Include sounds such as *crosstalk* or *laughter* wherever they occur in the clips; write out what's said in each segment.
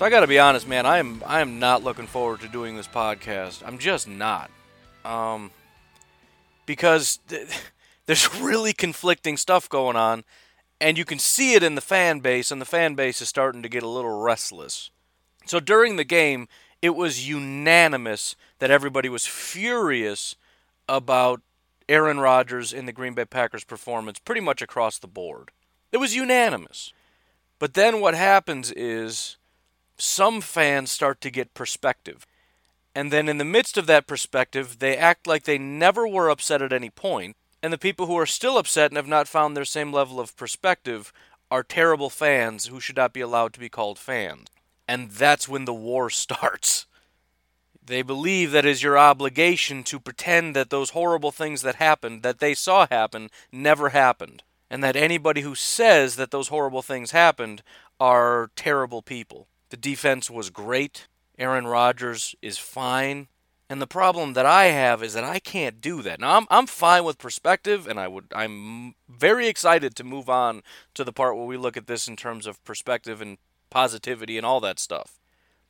So I got to be honest, man. I am I am not looking forward to doing this podcast. I'm just not, um, because th- *laughs* there's really conflicting stuff going on, and you can see it in the fan base, and the fan base is starting to get a little restless. So during the game, it was unanimous that everybody was furious about Aaron Rodgers in the Green Bay Packers performance pretty much across the board. It was unanimous. But then what happens is some fans start to get perspective. And then in the midst of that perspective, they act like they never were upset at any point. And the people who are still upset and have not found their same level of perspective are terrible fans who should not be allowed to be called fans. And that's when the war *laughs* starts. They believe that it is your obligation to pretend that those horrible things that happened, that they saw happen, never happened. And that anybody who says that those horrible things happened are terrible people. The defense was great. Aaron Rodgers is fine. And the problem that I have is that I can't do that. Now I'm I'm fine with perspective and I would I'm very excited to move on to the part where we look at this in terms of perspective and positivity and all that stuff.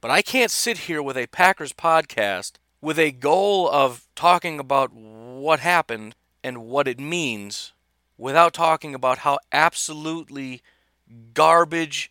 But I can't sit here with a Packers podcast with a goal of talking about what happened and what it means without talking about how absolutely garbage,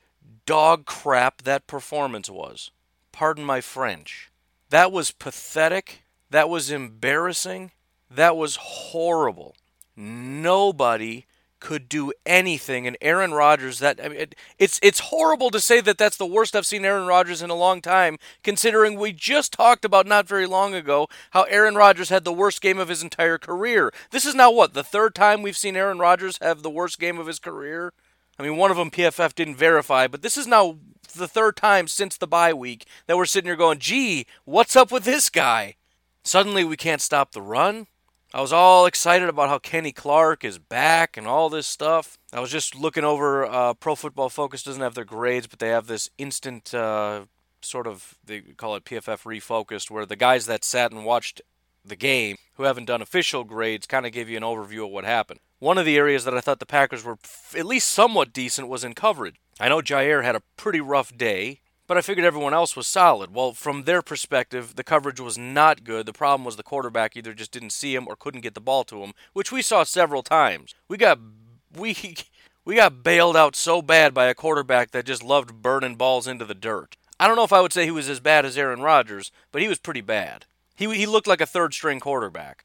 dog crap that performance was. Pardon my French. That was pathetic. That was embarrassing. That was horrible. Nobody could do anything. And Aaron Rodgers, that I mean, it, it's it's horrible to say that that's the worst I've seen Aaron Rodgers in a long time, considering we just talked about not very long ago how Aaron Rodgers had the worst game of his entire career. This is now what the third time we've seen Aaron Rodgers have the worst game of his career. I mean, one of them PFF didn't verify, but this is now the third time since the bye week that we're sitting here going, "Gee, what's up with this guy?" Suddenly we can't stop the run. I was all excited about how Kenny Clark is back and all this stuff. I was just looking over. Uh, Pro Football Focus doesn't have their grades, but they have this instant uh, sort of they call it PFF refocused, where the guys that sat and watched the game who haven't done official grades kind of give you an overview of what happened. One of the areas that I thought the Packers were f- at least somewhat decent was in coverage. I know Jaire had a pretty rough day but I figured everyone else was solid. Well, from their perspective, the coverage was not good. The problem was the quarterback either just didn't see him or couldn't get the ball to him, which we saw several times. We got *laughs* we we got bailed out so bad by a quarterback that just loved burning balls into the dirt. I don't know if I would say he was as bad as Aaron Rodgers, but he was pretty bad. He he looked like a third string quarterback.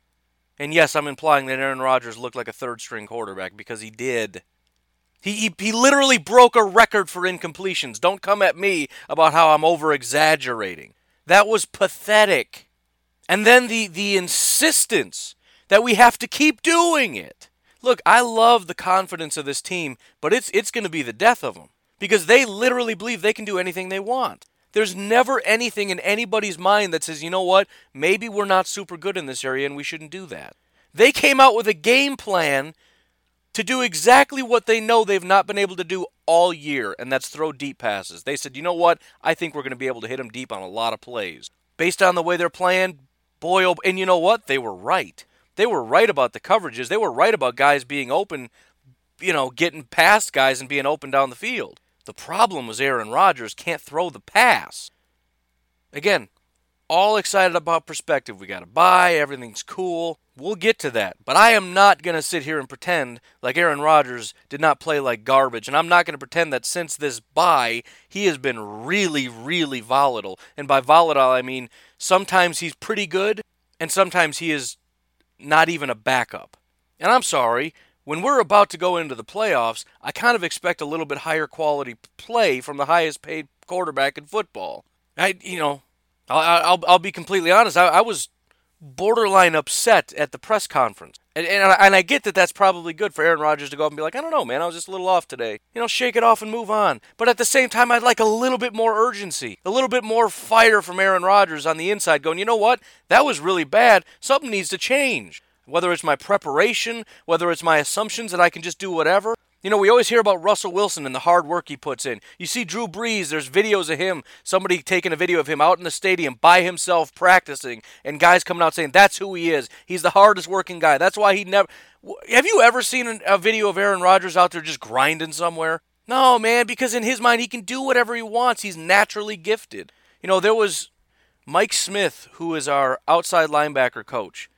And yes, I'm implying that Aaron Rodgers looked like a third string quarterback because he did. He, he, he literally broke a record for incompletions. Don't come at me about how I'm over exaggerating. That was pathetic. And then the, the insistence that we have to keep doing it. Look, I love the confidence of this team, but it's, it's going to be the death of them because they literally believe they can do anything they want. There's never anything in anybody's mind that says, you know what, maybe we're not super good in this area and we shouldn't do that. They came out with a game plan to do exactly what they know they've not been able to do all year, and that's throw deep passes. They said, you know what? I think we're going to be able to hit them deep on a lot of plays. Based on the way they're playing, boy, oh, and you know what? They were right. They were right about the coverages. They were right about guys being open, you know, getting past guys and being open down the field. The problem was Aaron Rodgers can't throw the pass. Again, all excited about perspective. We got to bye, everything's cool. We'll get to that. But I am not going to sit here and pretend like Aaron Rodgers did not play like garbage. And I'm not going to pretend that since this bye, he has been really, really volatile. And by volatile, I mean sometimes he's pretty good, and sometimes he is not even a backup. And I'm sorry, when we're about to go into the playoffs, I kind of expect a little bit higher quality play from the highest paid quarterback in football. I, you know, I'll, I'll, I'll be completely honest. I, I was borderline upset at the press conference. And, and, I- and I get that that's probably good for Aaron Rodgers to go up and be like, I don't know, man, I was just a little off today. You know, shake it off and move on. But at the same time, I'd like a little bit more urgency, a little bit more fire from Aaron Rodgers on the inside going, you know what? That was really bad. Something needs to change. Whether it's my preparation, whether it's my assumptions that I can just do whatever. You know, we always hear about Russell Wilson and the hard work he puts in. You see Drew Brees, there's videos of him, somebody taking a video of him out in the stadium by himself practicing, and guys coming out saying that's who he is. He's the hardest working guy. That's why he never. Have you ever seen a video of Aaron Rodgers out there just grinding somewhere? No, man, because in his mind, he can do whatever he wants. He's naturally gifted. You know, there was Mike Smith, who is our outside linebacker coach.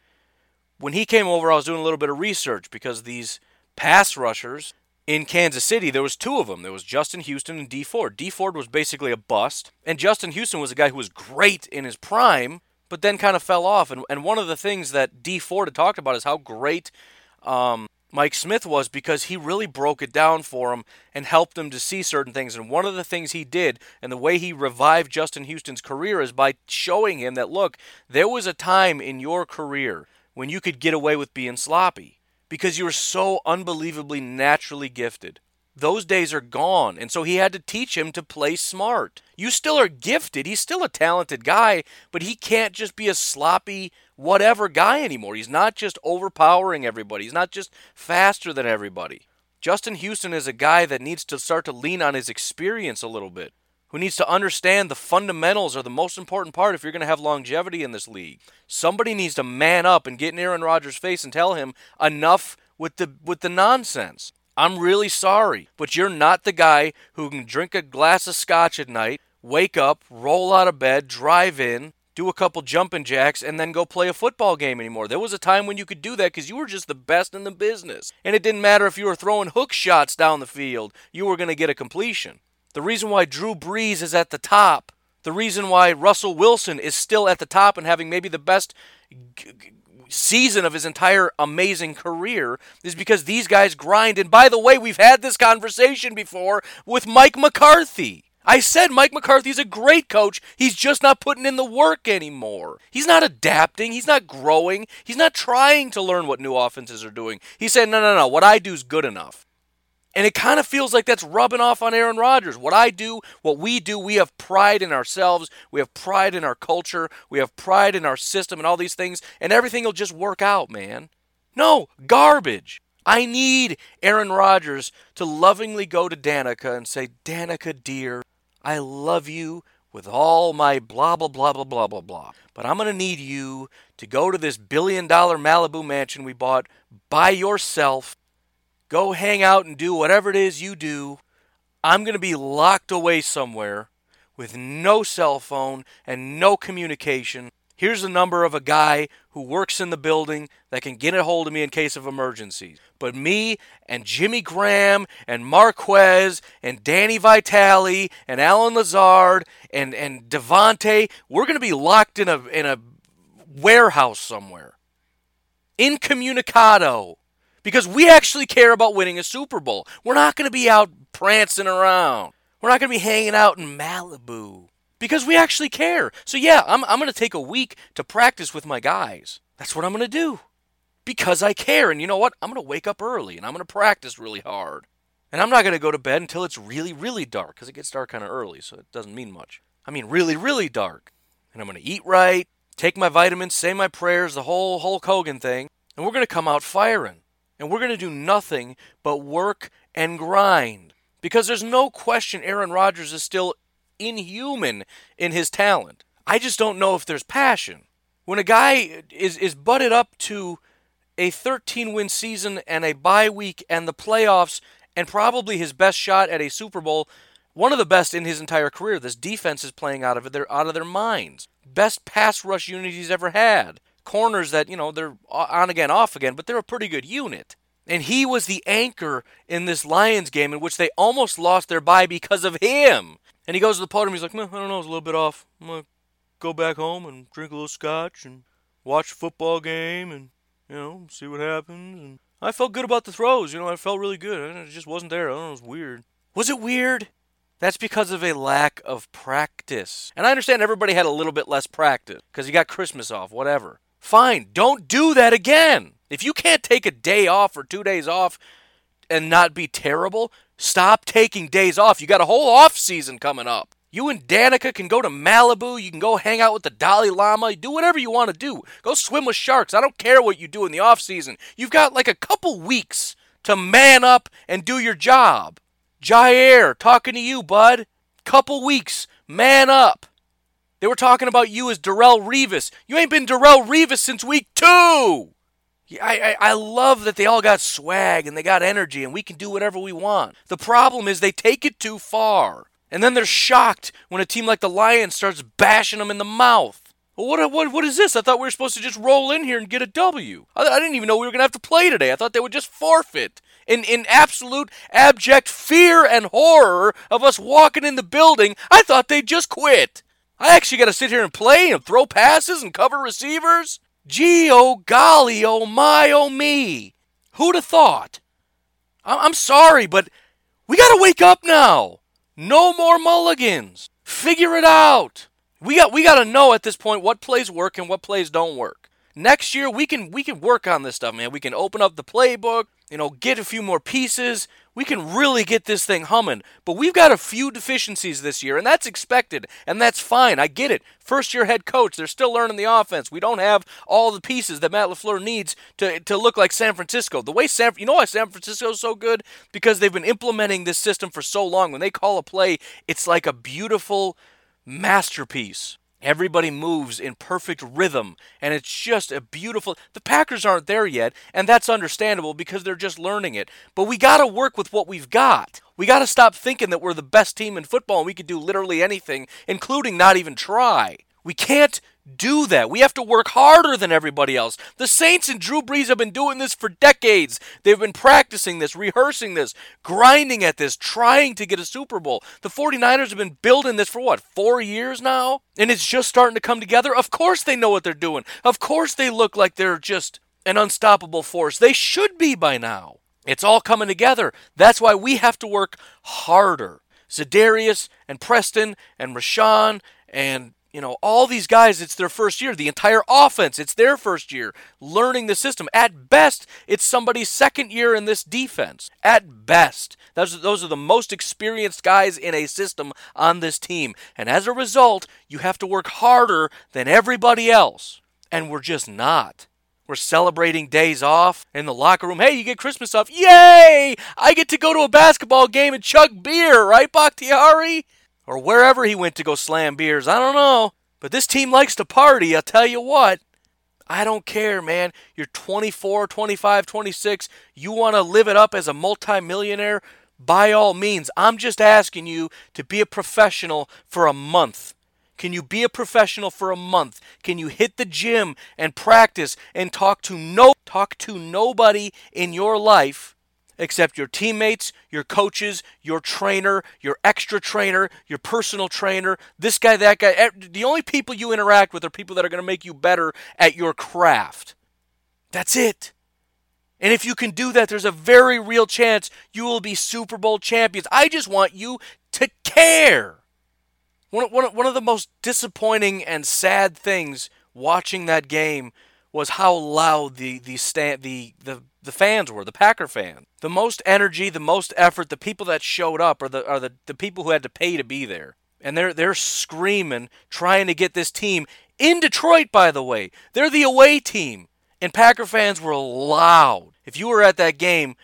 When he came over, I was doing a little bit of research because these pass rushers in Kansas City, there was two of them. There was Justin Houston and Dee Ford. Dee Ford was basically a bust, and Justin Houston was a guy who was great in his prime, but then kind of fell off. And, and one of the things that Dee Ford had talked about is how great um, Mike Smith was because he really broke it down for him and helped him to see certain things. And one of the things he did, and the way he revived Justin Houston's career, is by showing him that, look, there was a time in your career when you could get away with being sloppy because you were so unbelievably naturally gifted. Those days are gone, and so he had to teach him to play smart. You still are gifted. He's still a talented guy, but he can't just be a sloppy whatever guy anymore. He's not just overpowering everybody. He's not just faster than everybody. Justin Houston is a guy that needs to start to lean on his experience a little bit who needs to understand the fundamentals are the most important part if you're going to have longevity in this league. Somebody needs to man up and get in Aaron Rodgers' face and tell him enough with the with the nonsense. I'm really sorry, but you're not the guy who can drink a glass of scotch at night, wake up, roll out of bed, drive in, do a couple jumping jacks, and then go play a football game anymore. There was a time when you could do that because you were just the best in the business. And it didn't matter if you were throwing hook shots down the field, you were going to get a completion. The reason why Drew Brees is at the top, the reason why Russell Wilson is still at the top and having maybe the best g- g- season of his entire amazing career is because these guys grind. And by the way, we've had this conversation before with Mike McCarthy. I said Mike McCarthy's a great coach. He's just not putting in the work anymore. He's not adapting. He's not growing. He's not trying to learn what new offenses are doing. He said, no, no, no, what I do is good enough. And it kind of feels like that's rubbing off on Aaron Rodgers. What I do, what we do, we have pride in ourselves. We have pride in our culture. We have pride in our system and all these things, and everything will just work out, man. No, garbage. I need Aaron Rodgers to lovingly go to Danica and say, Danica, dear, I love you with all my blah, blah, blah, blah, blah, blah, blah. But I'm going to need you to go to this billion dollar Malibu mansion we bought by yourself Go hang out and do whatever it is you do. I'm going to be locked away somewhere with no cell phone and no communication. Here's the number of a guy who works in the building that can get a hold of me in case of emergencies. But me and Jimmy Graham and Marquez and Danny Vitale and Allen Lazard and, and Davante, we're going to be locked in a, in a warehouse somewhere. Incommunicado because we actually care about winning a Super Bowl. We're not going to be out prancing around. We're not going to be hanging out in Malibu because we actually care. So, yeah, I'm, I'm going to take a week to practice with my guys. That's what I'm going to do because I care. And you know what? I'm going to wake up early and I'm going to practice really hard. And I'm not going to go to bed until it's really, really dark because it gets dark kind of early, so it doesn't mean much. I mean, really, really dark. And I'm going to eat right, take my vitamins, say my prayers, the whole Hulk Hogan thing, and we're going to come out firing. And we're going to do nothing but work and grind. Because there's no question Aaron Rodgers is still inhuman in his talent. I just don't know if there's passion. When a guy is, is butted up to a 13 win season and a bye week and the playoffs and probably his best shot at a Super Bowl, one of the best in his entire career. This defense is playing out of it. They're out of their minds. Best pass rush unit he's ever had corners that, you know, they're on again, off again, but they're a pretty good unit. And he was the anchor in this Lions game in which they almost lost their bye because of him. And he goes to the podium, he's like, I don't know, it's a little bit off. I'm going to go back home and drink a little scotch and watch a football game and, you know, see what happens. And I felt good about the throws, you know, I felt really good. It just wasn't there. I don't know, it was weird. Was it weird? That's because of a lack of practice. And I understand everybody had a little bit less practice because you got Christmas off, whatever. Fine, don't do that again. If you can't take a day off or two days off and not be terrible, stop taking days off. You got a whole off season coming up. You and Danica can go to Malibu. You can go hang out with the Dalai Lama. Do whatever you want to do. Go swim with sharks. I don't care what you do in the off season. You've got like a couple weeks to man up and do your job. Jaire, talking to you, bud. Couple weeks. Man up. They were talking about you as Darrelle Revis. You ain't been Darrelle Revis since week two. I, I, I love that they all got swag and they got energy and we can do whatever we want. The problem is they take it too far. And then they're shocked when a team like the Lions starts bashing them in the mouth. Well, what, what, what is this? I thought we were supposed to just roll in here and get a W. I, I didn't even know we were going to have to play today. I thought they would just forfeit. In, in absolute abject fear and horror of us walking in the building, I thought they'd just quit. I actually got to sit here and play and throw passes and cover receivers? Gee, oh golly, oh my, oh me. Who'd have thought? I'm sorry, but we got to wake up now. No more mulligans. Figure it out. We got we got to know at this point what plays work and what plays don't work. Next year we can we can work on this stuff, man. We can open up the playbook, you know, get a few more pieces we can really get this thing humming. But we've got a few deficiencies this year, and that's expected, and that's fine. I get it. First year head coach, they're still learning the offense. We don't have all the pieces that Matt LaFleur needs to, to look like San Francisco. The way San you know why San Francisco is so good? Because they've been implementing this system for so long. When they call a play, it's like a beautiful masterpiece. Everybody moves in perfect rhythm, and it's just a beautiful. The Packers aren't there yet, and that's understandable because they're just learning it. But we got to work with what we've got. We got to stop thinking that we're the best team in football and we could do literally anything, including not even try. We can't do that. We have to work harder than everybody else. The Saints and Drew Brees have been doing this for decades. They've been practicing this, rehearsing this, grinding at this, trying to get a Super Bowl. The 49ers have been building this for what, four years now? And it's just starting to come together? Of course they know what they're doing. Of course they look like they're just an unstoppable force. They should be by now. It's all coming together. That's why we have to work harder. Za'Darius and Preston and Rashan and you know, all these guys, it's their first year. The entire offense, it's their first year learning the system. At best, it's somebody's second year in this defense. At best. Those, those are the most experienced guys in a system on this team. And as a result, you have to work harder than everybody else. And we're just not. We're celebrating days off in the locker room. Hey, you get Christmas off. Yay! I get to go to a basketball game and chug beer, right, Bakhtiari? Or wherever he went to go slam beers. I don't know. But this team likes to party, I'll tell you what. I don't care, man. You're 24, 25, 26. You want to live it up as a multimillionaire? By all means. I'm just asking you to be a professional for a month. Can you be a professional for a month? Can you hit the gym and practice and talk to no talk to nobody in your life except your teammates, your coaches, your trainer, your extra trainer, your personal trainer, this guy, that guy. The only people you interact with are people that are going to make you better at your craft. That's it. And if you can do that, there's a very real chance you will be Super Bowl champions. I just want you to care. One, one, one of the most disappointing and sad things watching that game was how loud the the stand the the the fans were, the Packer fans. The most energy, the most effort, the people that showed up are the are the, the people who had to pay to be there. And they're they're screaming, trying to get this team in Detroit, by the way. They're the away team. And Packer fans were loud. If you were at that game,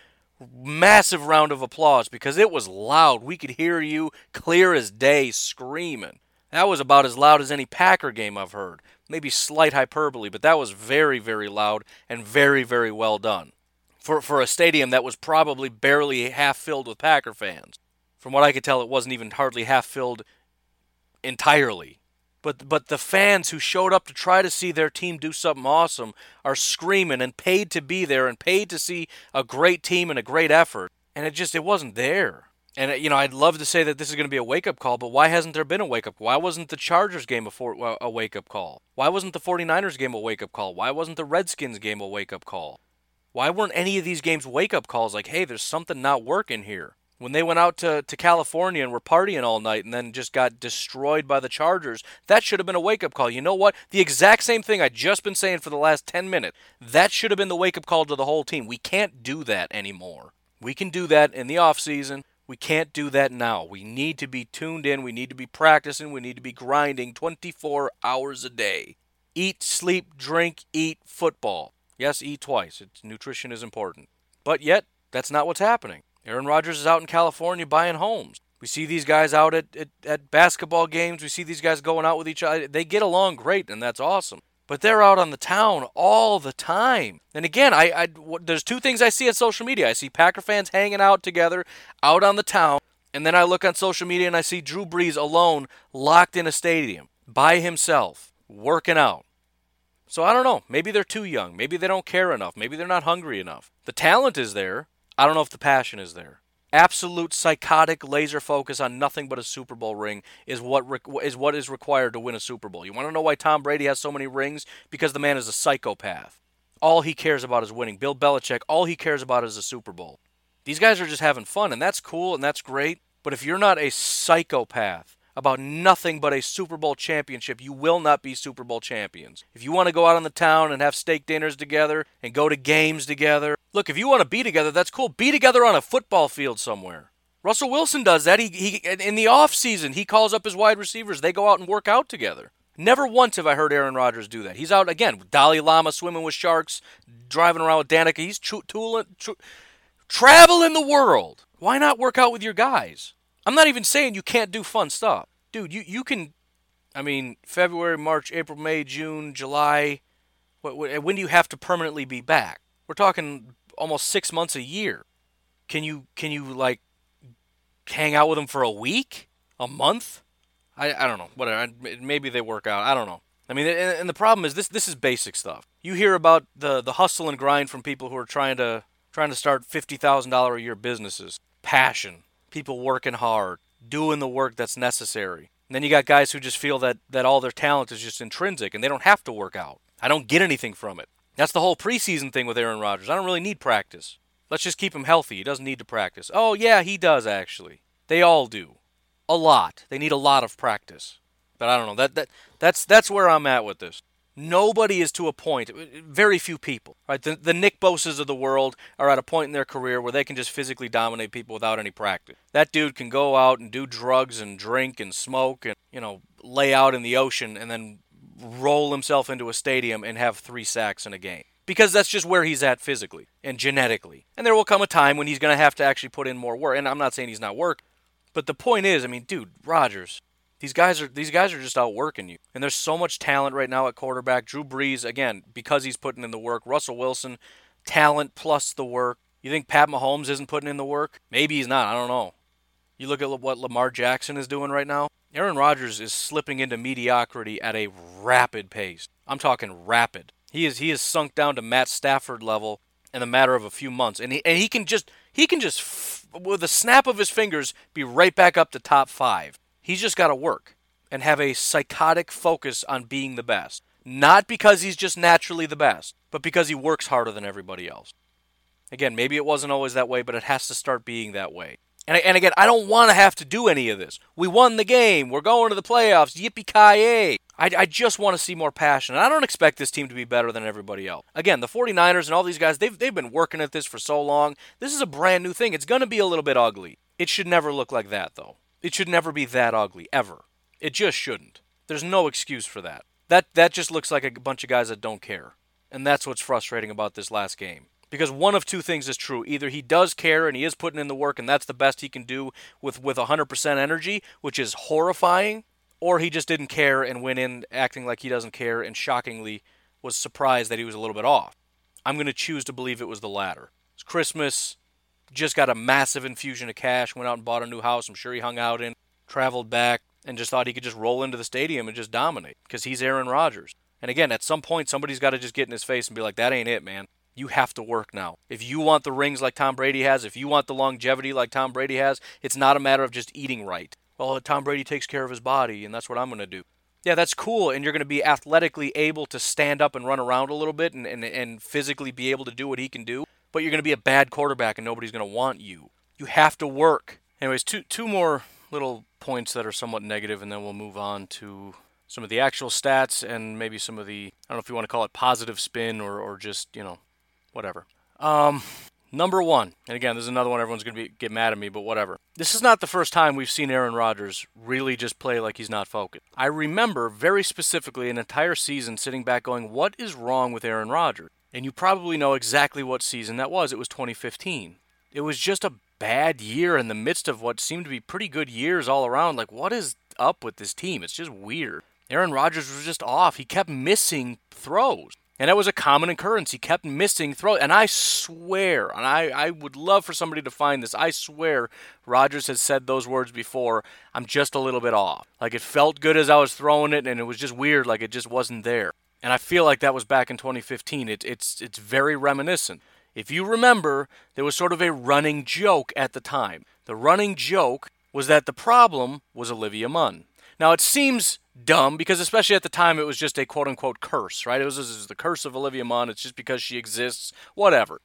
massive round of applause because it was loud. We could hear you clear as day screaming. That was about as loud as any Packer game I've heard. Maybe slight hyperbole, but that was very, very loud and very, very well done for, for a stadium that was probably barely half filled with Packer fans. From what I could tell, it wasn't even hardly half filled entirely. But but the fans who showed up to try to see their team do something awesome are screaming and paid to be there and paid to see a great team and a great effort. And it just it wasn't there. And you know, I'd love to say that this is going to be a wake-up call, but why hasn't there been a wake-up? Why wasn't the Chargers game a, a wake-up call? Why wasn't the 49ers game a wake-up call? Why wasn't the Redskins game a wake-up call? Why weren't any of these games wake up calls like, hey, there's something not working here? when they went out to, to California and were partying all night and then just got destroyed by the Chargers, that should have been a wake up call. You know what? The exact same thing I just been saying for the last 10 minutes. That should have been the wake up call to the whole team. We can't do that anymore. We can do that in the offseason. We can't do that now. We need to be tuned in. We need to be practicing. We need to be grinding 24 hours a day. Eat, sleep, drink, eat football. Yes, eat twice. It's, nutrition is important. But yet, that's not what's happening. Aaron Rodgers is out in California buying homes. We see these guys out at, at, at, basketball games. We see these guys going out with each other. They get along great, and that's awesome. But they're out on the town all the time. And again, I, I there's two things I see on social media. I see Packer fans hanging out together out on the town, and then I look on social media and I see Drew Brees alone, locked in a stadium by himself, working out. So I don't know. Maybe they're too young. Maybe they don't care enough. Maybe they're not hungry enough. The talent is there. I don't know if the passion is there. Absolute psychotic laser focus on nothing but a Super Bowl ring is what re- is what is required to win a Super Bowl. You want to know why Tom Brady has so many rings? Because the man is a psychopath. All he cares about is winning. Bill Belichick, all he cares about is a Super Bowl. These guys are just having fun, and that's cool and that's great. But if you're not a psychopath about nothing but a Super Bowl championship, you will not be Super Bowl champions. If you want to go out on the town and have steak dinners together and go to games together, look, if you want to be together, that's cool. Be together on a football field somewhere. Russell Wilson does that. He, he in the off season, he calls up his wide receivers. They go out and work out together. Never once have I heard Aaron Rodgers do that. He's out again with Dalai Lama swimming with sharks, driving around with Danica. He's tooling, tr- traveling the world. Why not work out with your guys? I'm not even saying you can't do fun stuff. Dude, you, you can, I mean, February, March, April, May, June, July. What? When do you have to permanently be back? We're talking almost six months a year. Can you, can you like hang out with them for a week? A month? I, I don't know. Whatever. Maybe they work out. I don't know. I mean, and the problem is this. This is basic stuff. You hear about the the hustle and grind from people who are trying to trying to start fifty thousand dollar a year businesses. Passion, people working hard, doing the work that's necessary. And then you got guys who just feel that, that all their talent is just intrinsic and they don't have to work out. I don't get anything from it. That's the whole preseason thing with Aaron Rodgers. I don't really need practice. Let's just keep him healthy. He doesn't need to practice. Oh, yeah, he does actually. They all do. A lot. They need a lot of practice. But I don't know. That that that's that's where I'm at with this. Nobody is to a point, very few people, right? The, the Nick Bosas of the world are at a point in their career where they can just physically dominate people without any practice. That dude can go out and do drugs and drink and smoke and, you know, lay out in the ocean and then roll himself into a stadium and have three sacks in a game. Because that's just where he's at physically and genetically. And there will come a time when he's going to have to actually put in more work. And I'm not saying he's not work, but the point is, I mean, dude, Rodgers, these guys are these guys are just outworking you. And there's so much talent right now at quarterback. Drew Brees, again, because he's putting in the work. Russell Wilson, talent plus the work. You think Pat Mahomes isn't putting in the work? Maybe he's not. I don't know. You look at what Lamar Jackson is doing right now. Aaron Rodgers is slipping into mediocrity at a rapid pace. I'm talking rapid. He is he is sunk down to Matt Stafford level in a matter of a few months, and he and he can just he can just f- with a snap of his fingers be right back up to top five. He's just got to work and have a psychotic focus on being the best. Not because he's just naturally the best, but because he works harder than everybody else. Again, maybe it wasn't always that way, but it has to start being that way. And, and again, I don't want to have to do any of this. We won the game. We're going to the playoffs. Yippee ki I, I just want to see more passion. And I don't expect this team to be better than everybody else. Again, the 49ers and all these guys, they've, they've been working at this for so long. This is a brand new thing. It's going to be a little bit ugly. It should never look like that, though. It should never be that ugly, ever. It just shouldn't. There's no excuse for that. That that just looks like a bunch of guys that don't care. And that's what's frustrating about this last game. Because one of two things is true. Either he does care and he is putting in the work and that's the best he can do with, with 100% energy, which is horrifying, or he just didn't care and went in acting like he doesn't care and shockingly was surprised that he was a little bit off. I'm going to choose to believe it was the latter. It's Christmas just got a massive infusion of cash, went out and bought a new house. I'm sure he hung out in, traveled back, and just thought he could just roll into the stadium and just dominate because he's Aaron Rodgers. And again, at some point, somebody's got to just get in his face and be like, that ain't it, man. You have to work now. If you want the rings like Tom Brady has, if you want the longevity like Tom Brady has, it's not a matter of just eating right. Well, Tom Brady takes care of his body, and that's what I'm going to do. Yeah, that's cool, and you're going to be athletically able to stand up and run around a little bit and, and, and physically be able to do what he can do but you're going to be a bad quarterback and nobody's going to want you. You have to work. Anyways, two two more little points that are somewhat negative, and then we'll move on to some of the actual stats and maybe some of the I don't know if you want to call it positive spin or or just you know whatever. Um, number one, and again, this is another one everyone's going to get mad at me, but whatever. This is not the first time we've seen Aaron Rodgers really just play like he's not focused. I remember very specifically an entire season sitting back going, "What is wrong with Aaron Rodgers?" And you probably know exactly what season that was. It was 2015. It was just a bad year in the midst of what seemed to be pretty good years all around. Like, what is up with this team? It's just weird. Aaron Rodgers was just off. He kept missing throws. And that was a common occurrence. He kept missing throws. And I swear, and I, I would love for somebody to find this, I swear Rodgers has said those words before. I'm just a little bit off. Like it felt good as I was throwing it, and it was just weird, like it just wasn't there. And I feel like that was back in 2015. It, it's, it's very reminiscent. If you remember, there was sort of a running joke at the time. The running joke was that the problem was Olivia Munn. Now, it seems dumb because, especially at the time, it was just a quote unquote curse, right? It was, it was the curse of Olivia Munn. It's just because she exists, whatever.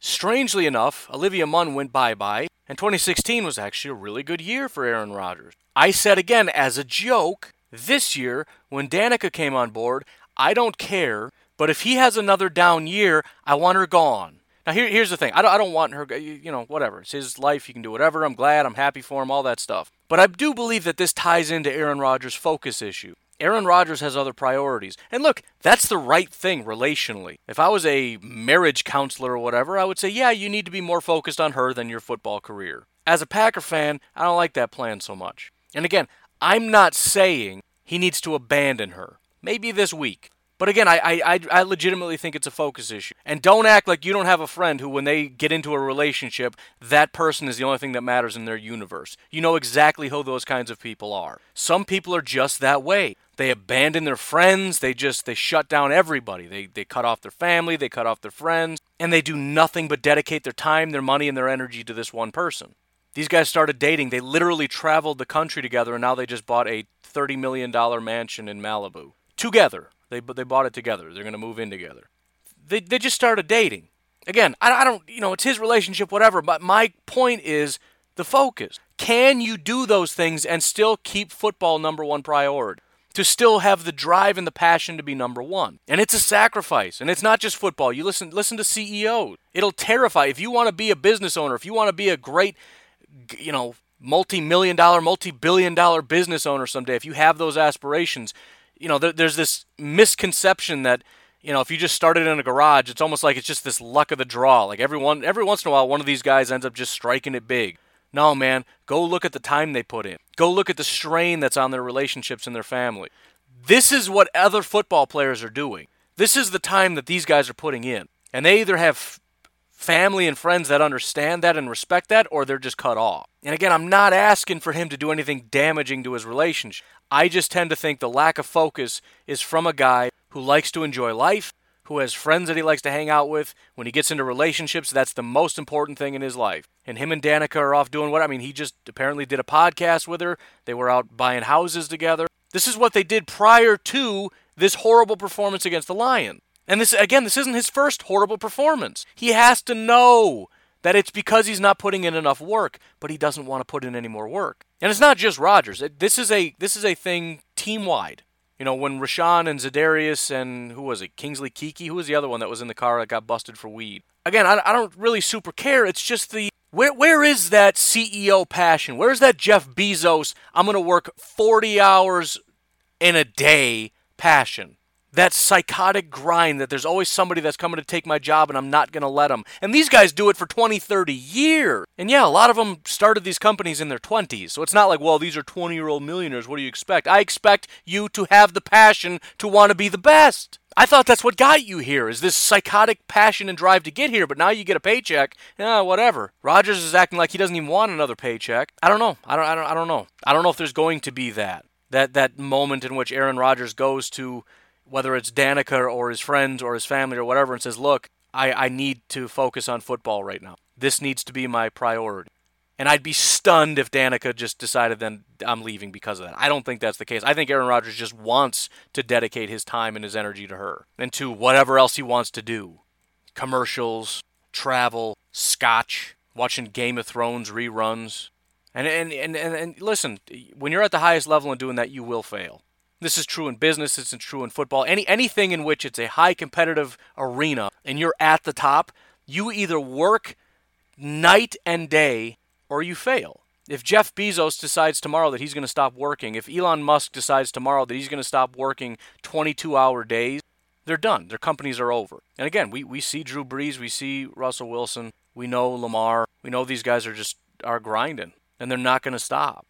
Strangely enough, Olivia Munn went bye bye, and 2016 was actually a really good year for Aaron Rodgers. I said again, as a joke, this year, when Danica came on board, I don't care, but if he has another down year, I want her gone. Now, here, here's the thing. I don't, I don't want her, you know, whatever. It's his life. He can do whatever. I'm glad. I'm happy for him, all that stuff. But I do believe that this ties into Aaron Rodgers' focus issue. Aaron Rodgers has other priorities. And look, that's the right thing relationally. If I was a marriage counselor or whatever, I would say, yeah, you need to be more focused on her than your football career. As a Packer fan, I don't like that plan so much. And again, I'm not saying he needs to abandon her. Maybe this week. But again, I, I, I legitimately think it's a focus issue. And don't act like you don't have a friend who, when they get into a relationship, that person is the only thing that matters in their universe. You know exactly who those kinds of people are. Some people are just that way. They abandon their friends. They just they shut down everybody. They they cut off their family. They cut off their friends, and they do nothing but dedicate their time, their money, and their energy to this one person. These guys started dating. They literally traveled the country together, and now they just bought a thirty million dollar mansion in Malibu together. They they bought it together. They're going to move in together. They they just started dating. Again, I, I don't you know it's his relationship, whatever. But my point is the focus. Can you do those things and still keep football number one priority? To still have the drive and the passion to be number one. And it's a sacrifice. And it's not just football. You listen listen to CEOs. It'll terrify. If you want to be a business owner, if you want to be a great, you know, multi-million dollar, multi-billion dollar business owner someday, if you have those aspirations, you know, there, there's this misconception that you know if you just started in a garage, it's almost like it's just this luck of the draw. Like everyone, every once in a while, one of these guys ends up just striking it big. No, man, go look at the time they put in. Go look at the strain that's on their relationships and their family. This is what other football players are doing. This is the time that these guys are putting in. And they either have family and friends that understand that and respect that, or they're just cut off. And again, I'm not asking for him to do anything damaging to his relationship. I just tend to think the lack of focus is from a guy who likes to enjoy life, who has friends that he likes to hang out with. When he gets into relationships, that's the most important thing in his life. And him and Danica are off doing what? I mean, he just apparently did a podcast with her. They were out buying houses together. This is what they did prior to this horrible performance against the Lions. And this again, this isn't his first horrible performance. He has to know that it's because he's not putting in enough work, but he doesn't want to put in any more work. And it's not just Rodgers. This is a this is a thing team wide. You know, when Rashan and Za'Darius and who was it, Kingsley Keke, who was the other one that was in the car that got busted for weed? Again, I, I don't really super care. It's just the where where is that CEO passion? Where's that Jeff Bezos? I'm gonna work 40 hours in a day passion that psychotic grind that there's always somebody that's coming to take my job and I'm not going to let them. And these guys do it for 20, 30 years. And yeah, a lot of them started these companies in their 20s. So it's not like, well, these are 20 year old millionaires. What do you expect? I expect you to have the passion to want to be the best. I thought that's what got you here, is this psychotic passion and drive to get here, but now you get a paycheck. Yeah, whatever. Rodgers is acting like he doesn't even want another paycheck. I don't know. I don't I don't I don't know. I don't know if there's going to be that. That that moment in which Aaron Rodgers goes to whether it's Danica or his friends or his family or whatever, and says, Look, I, I need to focus on football right now. This needs to be my priority. And I'd be stunned if Danica just decided then I'm leaving because of that. I don't think that's the case. I think Aaron Rodgers just wants to dedicate his time and his energy to her and to whatever else he wants to do commercials, travel, scotch, watching Game of Thrones reruns. And, and, and, and, and listen, when you're at the highest level and doing that, you will fail. This is true in business, it's true in football. Any anything in which it's a high competitive arena and you're at the top, you either work night and day or you fail. If Jeff Bezos decides tomorrow that he's going to stop working, if Elon Musk decides tomorrow that he's going to stop working 22 hour days, they're done. Their companies are over. And again, we, we see Drew Brees, we see Russell Wilson, we know Lamar, we know these guys are just are grinding and they're not going to stop.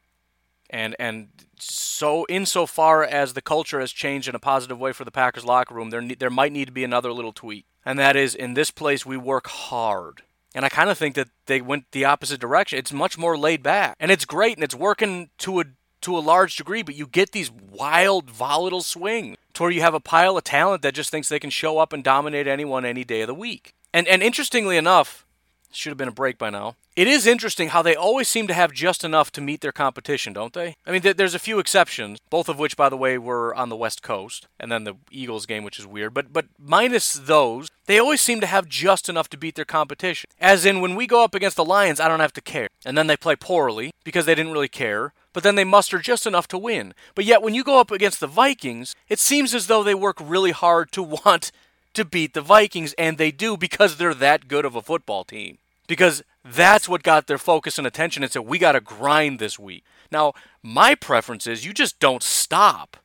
And and so insofar as the culture has changed in a positive way for the Packers locker room, there there might need to be another little tweak. And that is in this place we work hard. And I kind of think that they went the opposite direction. It's much more laid back. And it's great and it's working to a to a large degree, but you get these wild, volatile swings to where you have a pile of talent that just thinks they can show up and dominate anyone any day of the week. And and interestingly enough, should have been a break by now. It is interesting how they always seem to have just enough to meet their competition, don't they? I mean, th- there's a few exceptions, both of which, by the way, were on the West Coast, and then the Eagles game, which is weird. But but minus those, they always seem to have just enough to beat their competition. As in, when we go up against the Lions, I don't have to care, and then they play poorly because they didn't really care. But then they muster just enough to win. But yet, when you go up against the Vikings, it seems as though they work really hard to *laughs* want to beat the Vikings, and they do because they're that good of a football team. Because that's what got their focus and attention and said, we got to grind this week. Now, my preference is you just don't stop.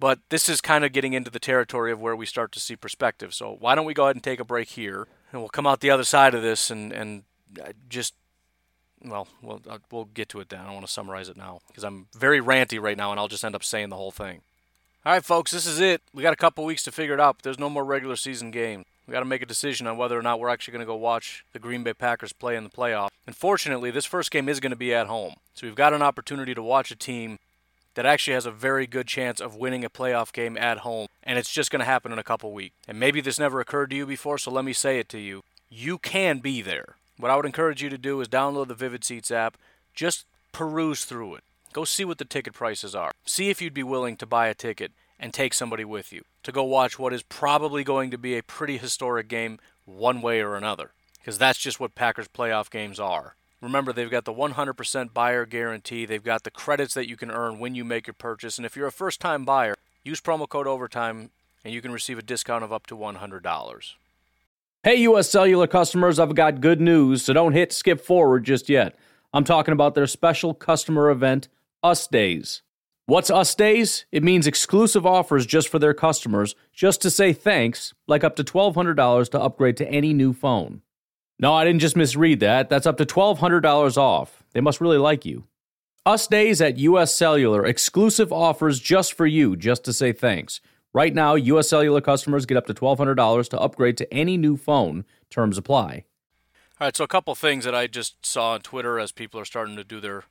But this is kind of getting into the territory of where we start to see perspective. So why don't we go ahead and take a break here, and we'll come out the other side of this and and uh, just well, we'll uh, we'll get to it then. I don't want to summarize it now because I'm very ranty right now, and I'll just end up saying the whole thing. All right, folks, this is it. We got a couple weeks to figure it out. But there's no more regular season games. We got to make a decision on whether or not we're actually going to go watch the Green Bay Packers play in the playoff. Unfortunately, this first game is going to be at home, so we've got an opportunity to watch a team that actually has a very good chance of winning a playoff game at home, and it's just going to happen in a couple weeks. And maybe this never occurred to you before, so let me say it to you. You can be there. What I would encourage you to do is download the Vivid Seats app, just peruse through it. Go see what the ticket prices are. See if you'd be willing to buy a ticket and take somebody with you to go watch what is probably going to be a pretty historic game one way or another. Because that's just what Packers playoff games are. Remember, they've got the 100% buyer guarantee. They've got the credits that you can earn when you make your purchase. And if you're a first time buyer, use promo code OVERTIME and you can receive a discount of up to $100. Hey, US Cellular customers, I've got good news, so don't hit skip forward just yet. I'm talking about their special customer event, Us Days. What's Us Days? It means exclusive offers just for their customers, just to say thanks, like up to $1,200 to upgrade to any new phone. No, I didn't just misread that. That's up to $1,200 off. They must really like you. Us Days at US Cellular, exclusive offers just for you, just to say thanks. Right now, US Cellular customers get up to $1,200 to upgrade to any new phone. Terms apply. All right, so a couple things that I just saw on Twitter as people are starting to do their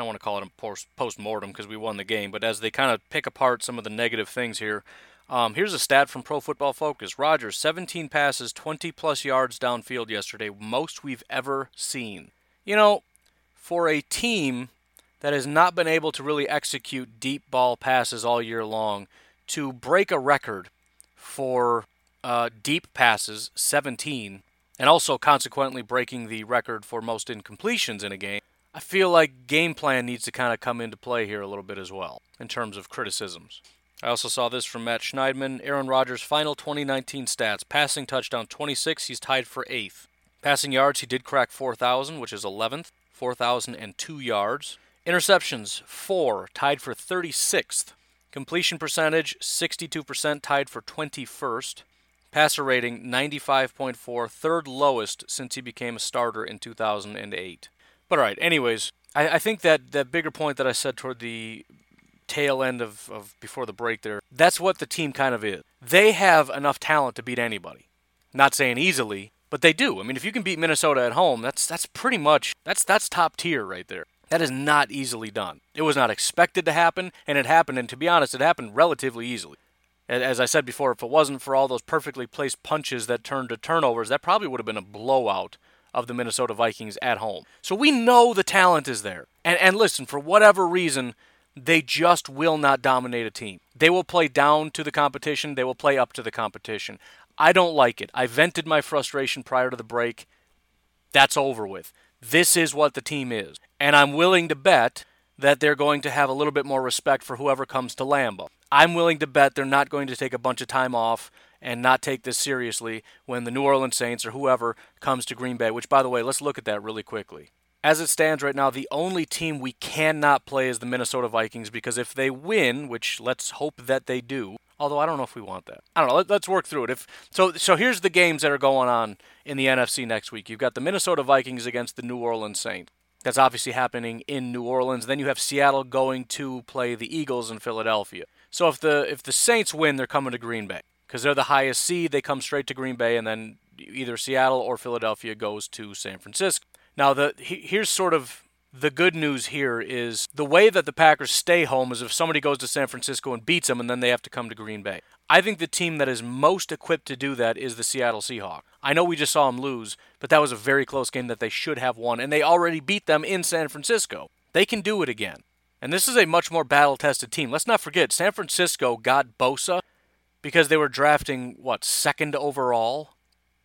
I don't want to call it a post mortem because we won the game, but as they kind of pick apart some of the negative things here, um, here's a stat from Pro Football Focus. Rodgers, 17 passes, 20 plus yards downfield yesterday, most we've ever seen. You know, for a team that has not been able to really execute deep ball passes all year long, to break a record for uh, deep passes, 17, and also consequently breaking the record for most incompletions in a game, I feel like game plan needs to kind of come into play here a little bit as well in terms of criticisms. I also saw this from Matt Schneidman. Aaron Rodgers' final 2019 stats passing touchdown 26, he's tied for eighth. Passing yards, he did crack 4,000, which is 11th, 4,002 yards. Interceptions, 4, tied for 36th. Completion percentage, 62%, tied for 21st. Passer rating, 95.4, third lowest since he became a starter in 2008. But all right, anyways, I, I think that that bigger point that I said toward the tail end of, of before the break there, that's what the team kind of is. They have enough talent to beat anybody. Not saying easily, but they do. I mean, if you can beat Minnesota at home, that's that's pretty much that's that's top tier right there. That is not easily done. It was not expected to happen, and it happened. And to be honest, it happened relatively easily. As I said before, if it wasn't for all those perfectly placed punches that turned to turnovers, that probably would have been a blowout of the Minnesota Vikings at home. So we know the talent is there. And, and listen, for whatever reason, they just will not dominate a team. They will play down to the competition, they will play up to the competition. I don't like it. I vented my frustration prior to the break. That's over with. This is what the team is. And I'm willing to bet that they're going to have a little bit more respect for whoever comes to Lambeau. I'm willing to bet they're not going to take a bunch of time off and not take this seriously when the New Orleans Saints or whoever comes to Green Bay, which, by the way, let's look at that really quickly. As it stands right now, the only team we cannot play is the Minnesota Vikings because if they win, which let's hope that they do, although I don't know if we want that. I don't know. Let, us work through it. If so, so here's the games that are going on in the NFC next week. You've got the Minnesota Vikings against the New Orleans Saints. That's obviously happening in New Orleans. Then you have Seattle going to play the Eagles in Philadelphia. So if the if the Saints win, they're coming to Green Bay because they're the highest seed. They come straight to Green Bay, and then either Seattle or Philadelphia goes to San Francisco. Now, the here's sort of the good news here is the way that the Packers stay home is if somebody goes to San Francisco and beats them, and then they have to come to Green Bay. I think the team that is most equipped to do that is the Seattle Seahawks. I know we just saw them lose, but that was a very close game that they should have won, and they already beat them in San Francisco. They can do it again. And this is a much more battle tested team. Let's not forget, San Francisco got Bosa because they were drafting, what, second overall?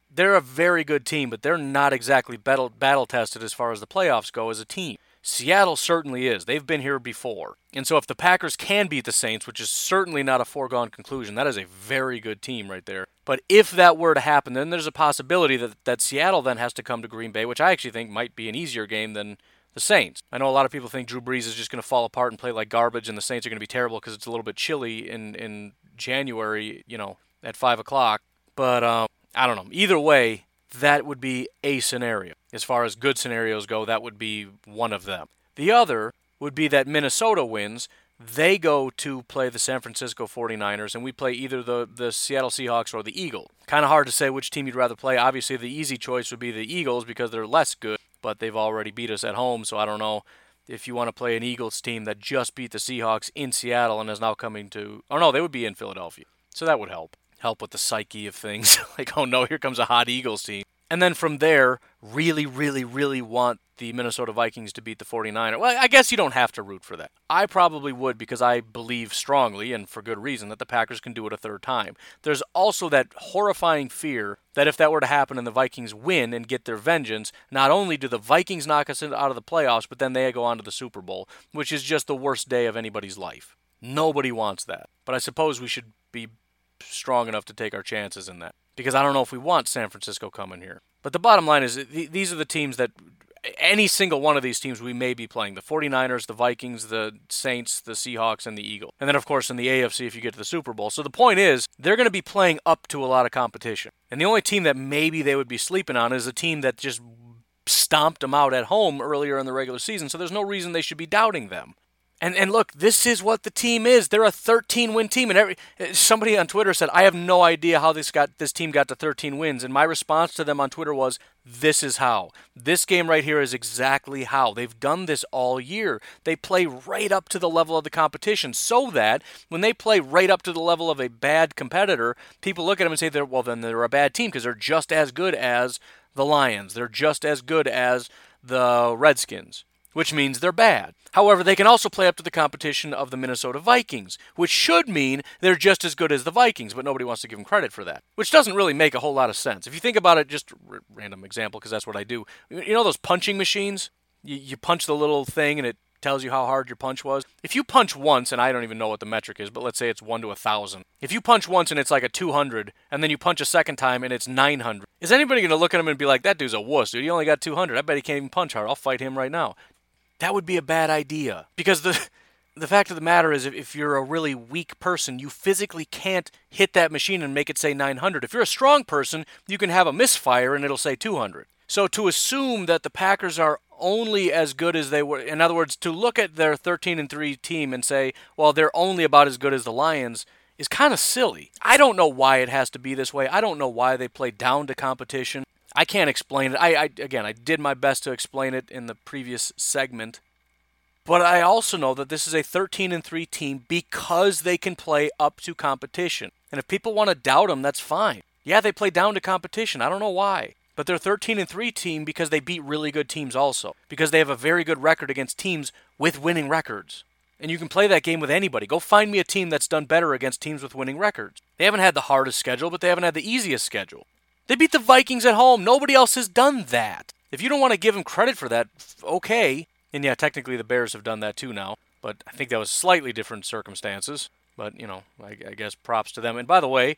They're a very good team, but they're not exactly battle, battle tested as far as the playoffs go as a team. Seattle certainly is. They've been here before. And so if the Packers can beat the Saints, which is certainly not a foregone conclusion, that is a very good team right there. But if that were to happen, then there's a possibility that, that Seattle then has to come to Green Bay, which I actually think might be an easier game than the Saints. I know a lot of people think Drew Brees is just going to fall apart and play like garbage, and the Saints are going to be terrible because it's a little bit chilly in in January, you know, at five o'clock. But um, I don't know. Either way, that would be a scenario. As far as good scenarios go, that would be one of them. The other would be that Minnesota wins. They go to play the San Francisco 49ers, and we play either the, the Seattle Seahawks or the Eagles. Kind of hard to say which team you'd rather play. Obviously, the easy choice would be the Eagles because they're less good but they've already beat us at home. So I don't know if you want to play an Eagles team that just beat the Seahawks in Seattle and is now coming to. Oh no, they would be in Philadelphia. So that would help. Help with the psyche of things. *laughs* like, oh no, here comes a hot Eagles team. And then from there, really, really, really want the Minnesota Vikings to beat the 49ers. Well, I guess you don't have to root for that. I probably would because I believe strongly, and for good reason, that the Packers can do it a third time. There's also that horrifying fear that if that were to happen and the Vikings win and get their vengeance, not only do the Vikings knock us out of the playoffs, but then they go on to the Super Bowl, which is just the worst day of anybody's life. Nobody wants that. But I suppose we should be strong enough to take our chances in that. Because I don't know if we want San Francisco coming here. But the bottom line is these are the teams that any single one of these teams we may be playing the 49ers, the Vikings, the Saints, the Seahawks, and the Eagles. And then, of course, in the AFC if you get to the Super Bowl. So the point is, they're going to be playing up to a lot of competition. And the only team that maybe they would be sleeping on is a team that just stomped them out at home earlier in the regular season. So there's no reason they should be doubting them. And and look, this is what the team is. They're a 13 win team and every somebody on Twitter said, "I have no idea how this got this team got to 13 wins." And my response to them on Twitter was, "This is how. This game right here is exactly how. They've done this all year. They play right up to the level of the competition so that when they play right up to the level of a bad competitor, people look at them and say, they're, "Well, then they're a bad team because they're just as good as the Lions. They're just as good as the Redskins." Which means they're bad. However, they can also play up to the competition of the Minnesota Vikings, which should mean they're just as good as the Vikings, but nobody wants to give them credit for that, which doesn't really make a whole lot of sense. If you think about it, just random example, because that's what I do. You know those punching machines? You, you punch the little thing and it tells you how hard your punch was. If you punch once, and I don't even know what the metric is, but let's say it's 1 to a 1,000. If you punch once and it's like a 200, and then you punch a second time and it's 900, is anybody going to look at him and be like, that dude's a wuss, dude? He only got 200. I bet he can't even punch hard. I'll fight him right now that would be a bad idea. Because the the fact of the matter is, if, you're a really weak person, you physically can't hit that machine and make it say 900. If you're a strong person, you can have a misfire and it'll say 200. So to assume that the Packers are only as good as they were, in other words, to look at their 13 and 3 team and say, well, they're only about as good as the Lions is kind of silly. I don't know why it has to be this way. I don't know why they play down to competition. I can't explain it. I, I again, I did my best to explain it in the previous segment. But I also know that this is a 13 and 3 team because they can play up to competition. And if people want to doubt them, that's fine. Yeah, they play down to competition. I don't know why. But they're 13 and 3 team because they beat really good teams also. Because they have a very good record against teams with winning records. And you can play that game with anybody. Go find me a team that's done better against teams with winning records. They haven't had the hardest schedule, but they haven't had the easiest schedule. They beat the Vikings at home. Nobody else has done that. If you don't want to give them credit for that, okay. And yeah, technically the Bears have done that too now, but I think that was slightly different circumstances. But, you know, I, I guess props to them. And by the way,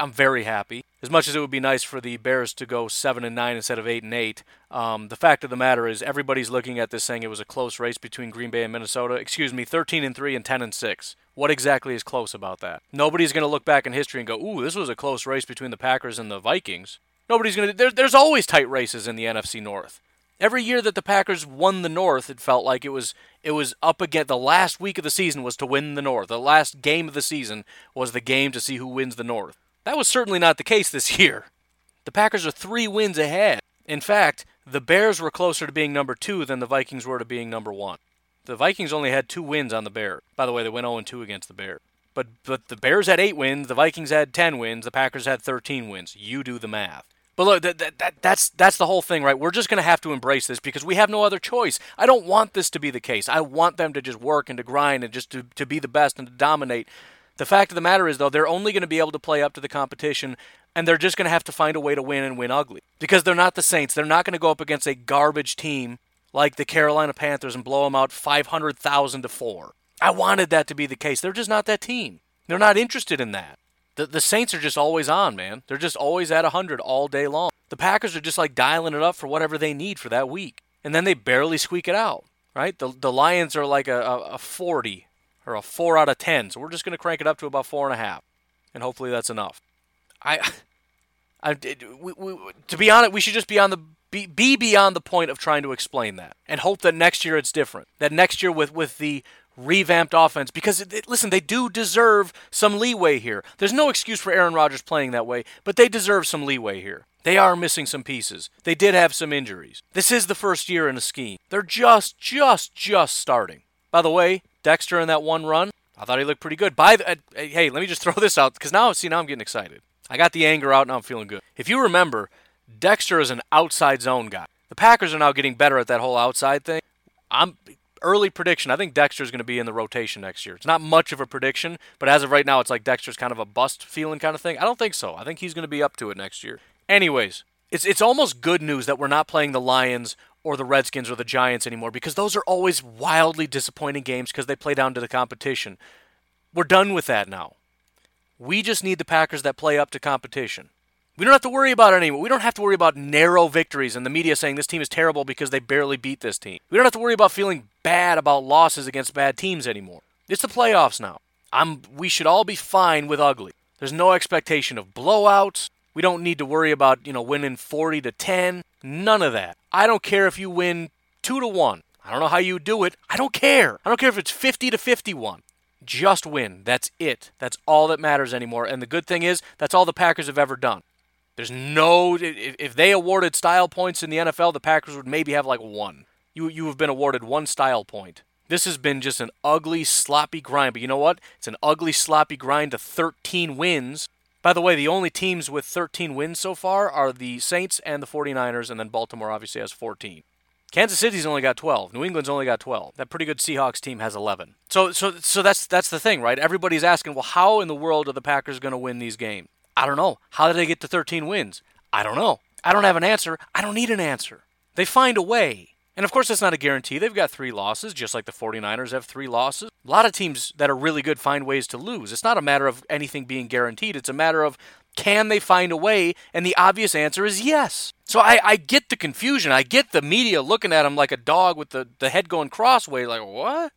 I'm very happy. As much as it would be nice for the Bears to go seven and nine instead of eight and eight, um, the fact of the matter is everybody's looking at this saying it was a close race between Green Bay and Minnesota. Excuse me, 13 and three and 10 and six. What exactly is close about that? Nobody's going to look back in history and go, "Ooh, this was a close race between the Packers and the Vikings." Nobody's going to. There, there's always tight races in the NFC North. Every year that the Packers won the North, it felt like it was it was up again. The last week of the season was to win the North. The last game of the season was the game to see who wins the North. That was certainly not the case this *laughs* year. The Packers are three wins ahead. In fact, the Bears were closer to being number two than the Vikings were to being number one. The Vikings only had two wins on the Bears. By the way, they went 0 2 against the Bears. But but the Bears had eight wins, the Vikings had 10 wins, the Packers had 13 wins. You do the math. But look, that, that, that, that's that's the whole thing, right? We're just going to have to embrace this because we have no other choice. I don't want this to be the case. I want them to just work and to grind and just to, to be the best and to dominate. The fact of the matter is, though, they're only going to be able to play up to the competition, and they're just going to have to find a way to win and win ugly because they're not the Saints. They're not going to go up against a garbage team like the Carolina Panthers and blow them out 500,000 to 4. I wanted that to be the case. They're just not that team. They're not interested in that. The, the Saints are just always on, man. They're just always at 100 all day long. The Packers are just like dialing it up for whatever they need for that week. And then they barely squeak it out, right? The, the Lions are like a, a, a 40 or a 4 out of 10. So we're just going to crank it up to about 4.5. And, and hopefully that's enough. I, *laughs* I, we, we, to be honest, we should just be on the be, be beyond the point of trying to explain that and hope that next year it's different. That next year with with the revamped offense because it, it, listen, they do deserve some leeway here. There's no excuse for Aaron Rodgers playing that way, but they deserve some leeway here. They are missing some pieces. They did have some injuries. This is the first year in a scheme. They're just just just starting. By the way, Dexter in that one run, I thought he looked pretty good. By the, uh, hey, let me just *laughs* throw this out because now see now I'm getting excited. I got the anger out, now I'm feeling good. If you remember, Dexter is an outside zone guy. The Packers are now getting better at that whole outside thing. I'm early prediction. I think Dexter's going to be in the rotation next year. It's not much of a prediction, but as of right now, it's like Dexter's kind of a bust feeling kind of thing. I don't think so. I think he's going to be up to it next year. Anyways, it's it's almost good news that we're not playing the Lions or the Redskins or the Giants anymore because those are always wildly disappointing games because they play down to the competition. We're done with that now. We just need the Packers that play up to competition. We don't have to worry about it anymore. We don't have to worry about narrow victories and the media saying this team is terrible because they barely beat this team. We don't have to worry about feeling bad about losses against bad teams anymore. It's the playoffs now. I'm we should all be fine with ugly. There's no expectation of blowouts. We don't need to worry about, you know, winning 40 to 10. None of that. I don't care if you win 2 to 1. I don't know how you do it. I don't care. I don't care if it's 50 to 51 just win. That's it. That's all that matters anymore. And the good thing is, that's all the Packers have ever done. There's no if they awarded style points in the NFL, the Packers would maybe have like one. You you have been awarded one style point. This has been just an ugly, sloppy grind. But you know what? It's an ugly, sloppy grind to 13 wins. By the way, the only teams with 13 wins so far are the Saints and the 49ers, and then Baltimore obviously has 14. Kansas City's only got 12. New England's only got 12. That pretty good Seahawks team has 11. So so so that's that's the thing, right? Everybody's asking, well, how in the world are the Packers going to win these games? I don't know. How did they get to 13 wins? I don't know. I don't have an answer. I don't need an answer. They find a way. And of course, that's not a guarantee. They've got three losses, just like the 49ers have three losses. A lot of teams that are really good find ways to lose. It's not a matter of anything being guaranteed, it's a matter of can they find a way? And the obvious answer is yes. So I, I get the confusion. I get the media looking at them like a dog with the, the head going crossway, like, what?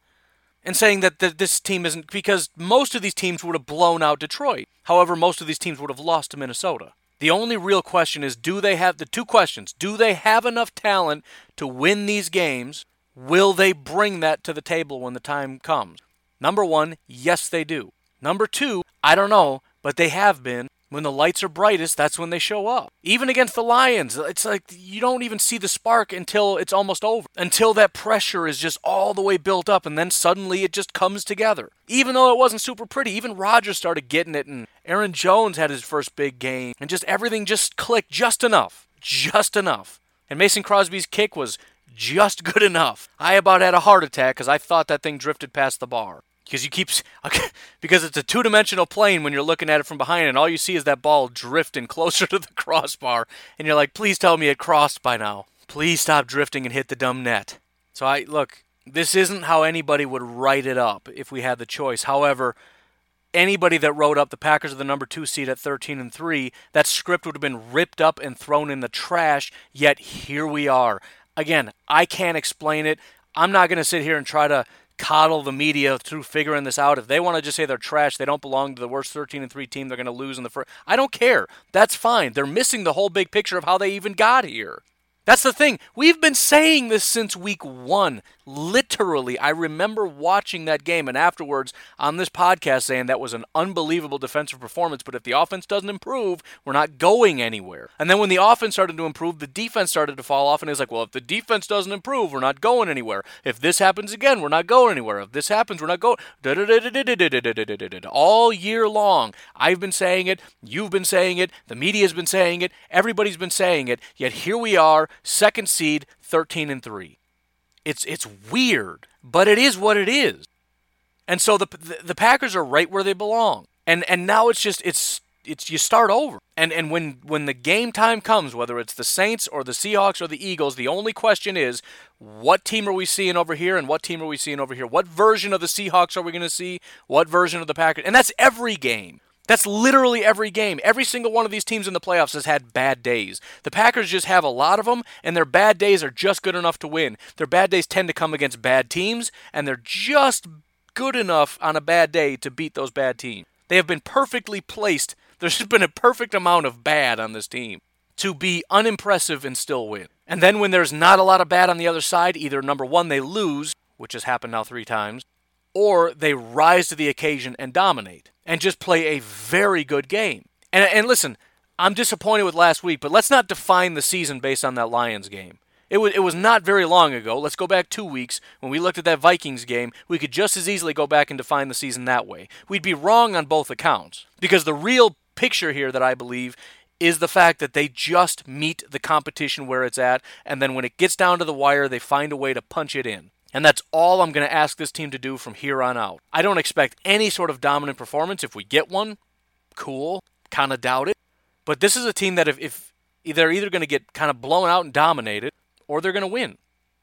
And saying that this team isn't because most of these teams would have blown out Detroit. However, most of these teams would have lost to Minnesota. The only real question is do they have the two questions? Do they have enough talent to win these games? Will they bring that to the table when the time comes? Number one, yes, they do. Number two, I don't know, but they have been. When the lights are brightest, that's when they show up. Even against the Lions, it's like you don't even see the spark until it's almost over. Until that pressure is just all the way built up, and then suddenly it just comes together. Even though it wasn't super pretty, even Rodgers started getting it, and Aaron Jones had his first big game, and just everything just clicked just enough. Just enough. And Mason Crosby's kick was just good enough. I about had a heart attack because I thought that thing drifted past the bar because you keep *laughs* because it's a two-dimensional plane when you're looking at it from behind and all you see is that ball drifting *laughs* closer to the crossbar and you're like please tell me it crossed by now please stop drifting and hit the dumb net So I look, this isn't how anybody would write it up if we had the choice. However, anybody that wrote up the Packers are the number 2 seed at 13 and 3, that script would have been ripped up and thrown in the trash, yet here we are. Again, I can't explain it. I'm not going to sit here and try to coddle the media through figuring this out. If they want to just say they're trash, they don't belong to the worst 13 and 3 team, they're going to lose in the first. I don't care. That's fine. They're missing the whole big picture of how they even got here. That's the thing. We've been saying this since week one. Literally, I remember watching that game and afterwards on this podcast saying that was an unbelievable defensive performance, but if the offense doesn't improve, we're not going anywhere. And then when the offense started to improve, the defense started to fall off, and it's like, well, if the defense doesn't improve, we're not going anywhere. If this happens again, we're not going anywhere. If this happens, we're not going. All year long, I've been saying it, you've been saying it, the media's been saying it, everybody's been saying it, yet here we are second seed, 13 and 3. It's it's weird, but it is what it is. And so the, the Packers are right where they belong. And and now it's just it's it's you start over. And and when when the game time comes, whether it's the Saints or the Seahawks or the Eagles, the only question is what team are we seeing over here and what team are we seeing over here? What version of the Seahawks are we going to see? What version of the Packers? And that's every game. That's literally every game. Every single one of these teams in the playoffs has had bad days. The Packers just have a lot of them, and their bad days are just good enough to win. Their bad days tend to come against bad teams, and they're just good enough on a bad day to beat those bad teams. They have been perfectly placed. *laughs* There's been a perfect amount of bad on this team to be unimpressive and still win. And then when there's not a lot of bad on the other side, either number one, they lose, which has happened now three times, or they rise to the occasion and dominate and just play a very good game. And, and listen, I'm disappointed with last week, but let's not define the season based on that Lions game. It was, it was not very long ago. Let's go back two weeks. When we looked at that Vikings game, we could just as easily go back and define the season that way. We'd be wrong on both accounts. Because the real picture here that I believe is the fact that they just meet the competition where it's at, and then when it gets down to the wire, they find a way to punch it in. And that's all I'm going to ask this team to do from here on out. I don't expect any sort of dominant performance. If we get one, cool. Kind of doubt it. But this is a team that if, if they're either going to get kind of blown out and dominated, or they're going to win.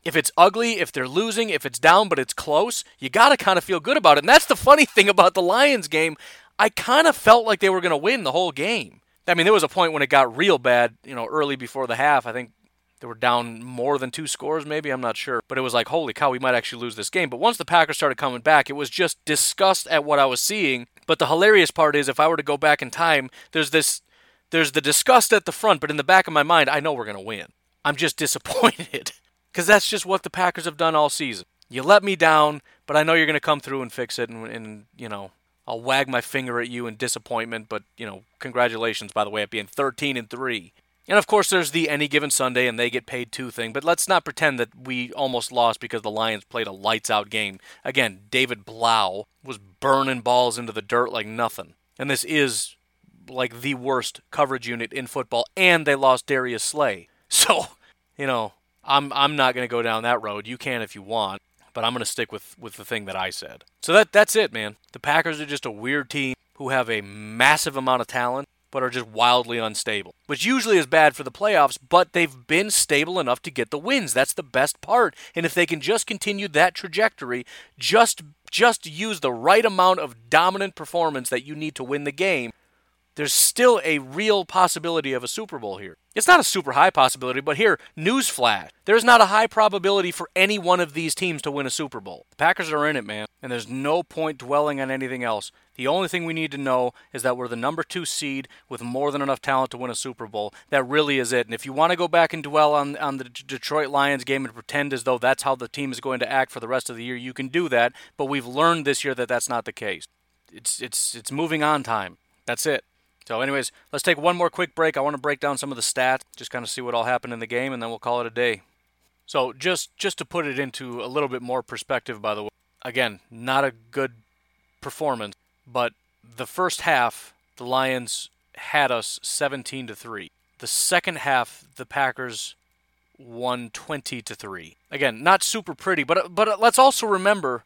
If it's ugly, if they're losing, if it's down but it's close, you got to kind of feel good about it. And that's the funny *laughs* thing about the Lions game. I kind of felt like they were going to win the whole game. I mean, there was a point when it got real bad, you know, early before the half. I think they were down more than two scores, maybe. I'm not sure. But it was like, holy cow, we might actually lose this game. But once the Packers started coming back, it was just disgust at what I was seeing. But the hilarious part is, if I were to go back in time, there's this, there's the disgust at the front, but in the back of my mind, I know we're going to win. I'm just *laughs* disappointed. Because that's just what the Packers have done all season. You let me down, but I know you're going to come through and fix it. And, and, you know, I'll wag my finger at you in disappointment. But, you know, congratulations, by the way, at being 13 and 3. And of course, there's the any given Sunday and they get paid two thing. But let's not pretend that we almost lost because the Lions played a lights out game. Again, David Blau was burning balls into the dirt like nothing. And this is like the worst coverage unit in football. And they lost Darius Slay. *laughs* So, you know, I'm I'm not going to go down that road. You can if you want, but I'm going to stick with with the thing that I said. So that that's it, man. The Packers are just a weird team who have a massive amount of talent but are just wildly unstable, which usually is bad for the playoffs, but they've been stable enough to get the wins. That's the best part. And if they can just continue that trajectory, just just use the right amount of dominant performance that you need to win the game, there's still a real possibility of a Super Bowl here. It's not a super high possibility, but here, newsflash. There's not a high probability for any one of these teams to win a Super Bowl. The Packers are in it, man, and there's no point dwelling on anything else. The only thing we need to know is that we're the number two seed with more than enough talent to win a Super Bowl. That really is it. And if you want to go back and dwell on, on the Detroit Lions game and pretend as though that's how the team is going to act for the rest of the year, you can do that. But we've learned this year that that's not the case. It's it's it's moving on time. That's it. So, anyways, let's take one more quick break. I want to break down some of the stats, just kind of see what all happened in the game, and then we'll call it a day. So, just just to put it into a little bit more perspective, by the way, again, not a good performance, but the first half, the Lions had us 17 to three. The second half, the Packers won 20 to three. Again, not super pretty, but but let's also remember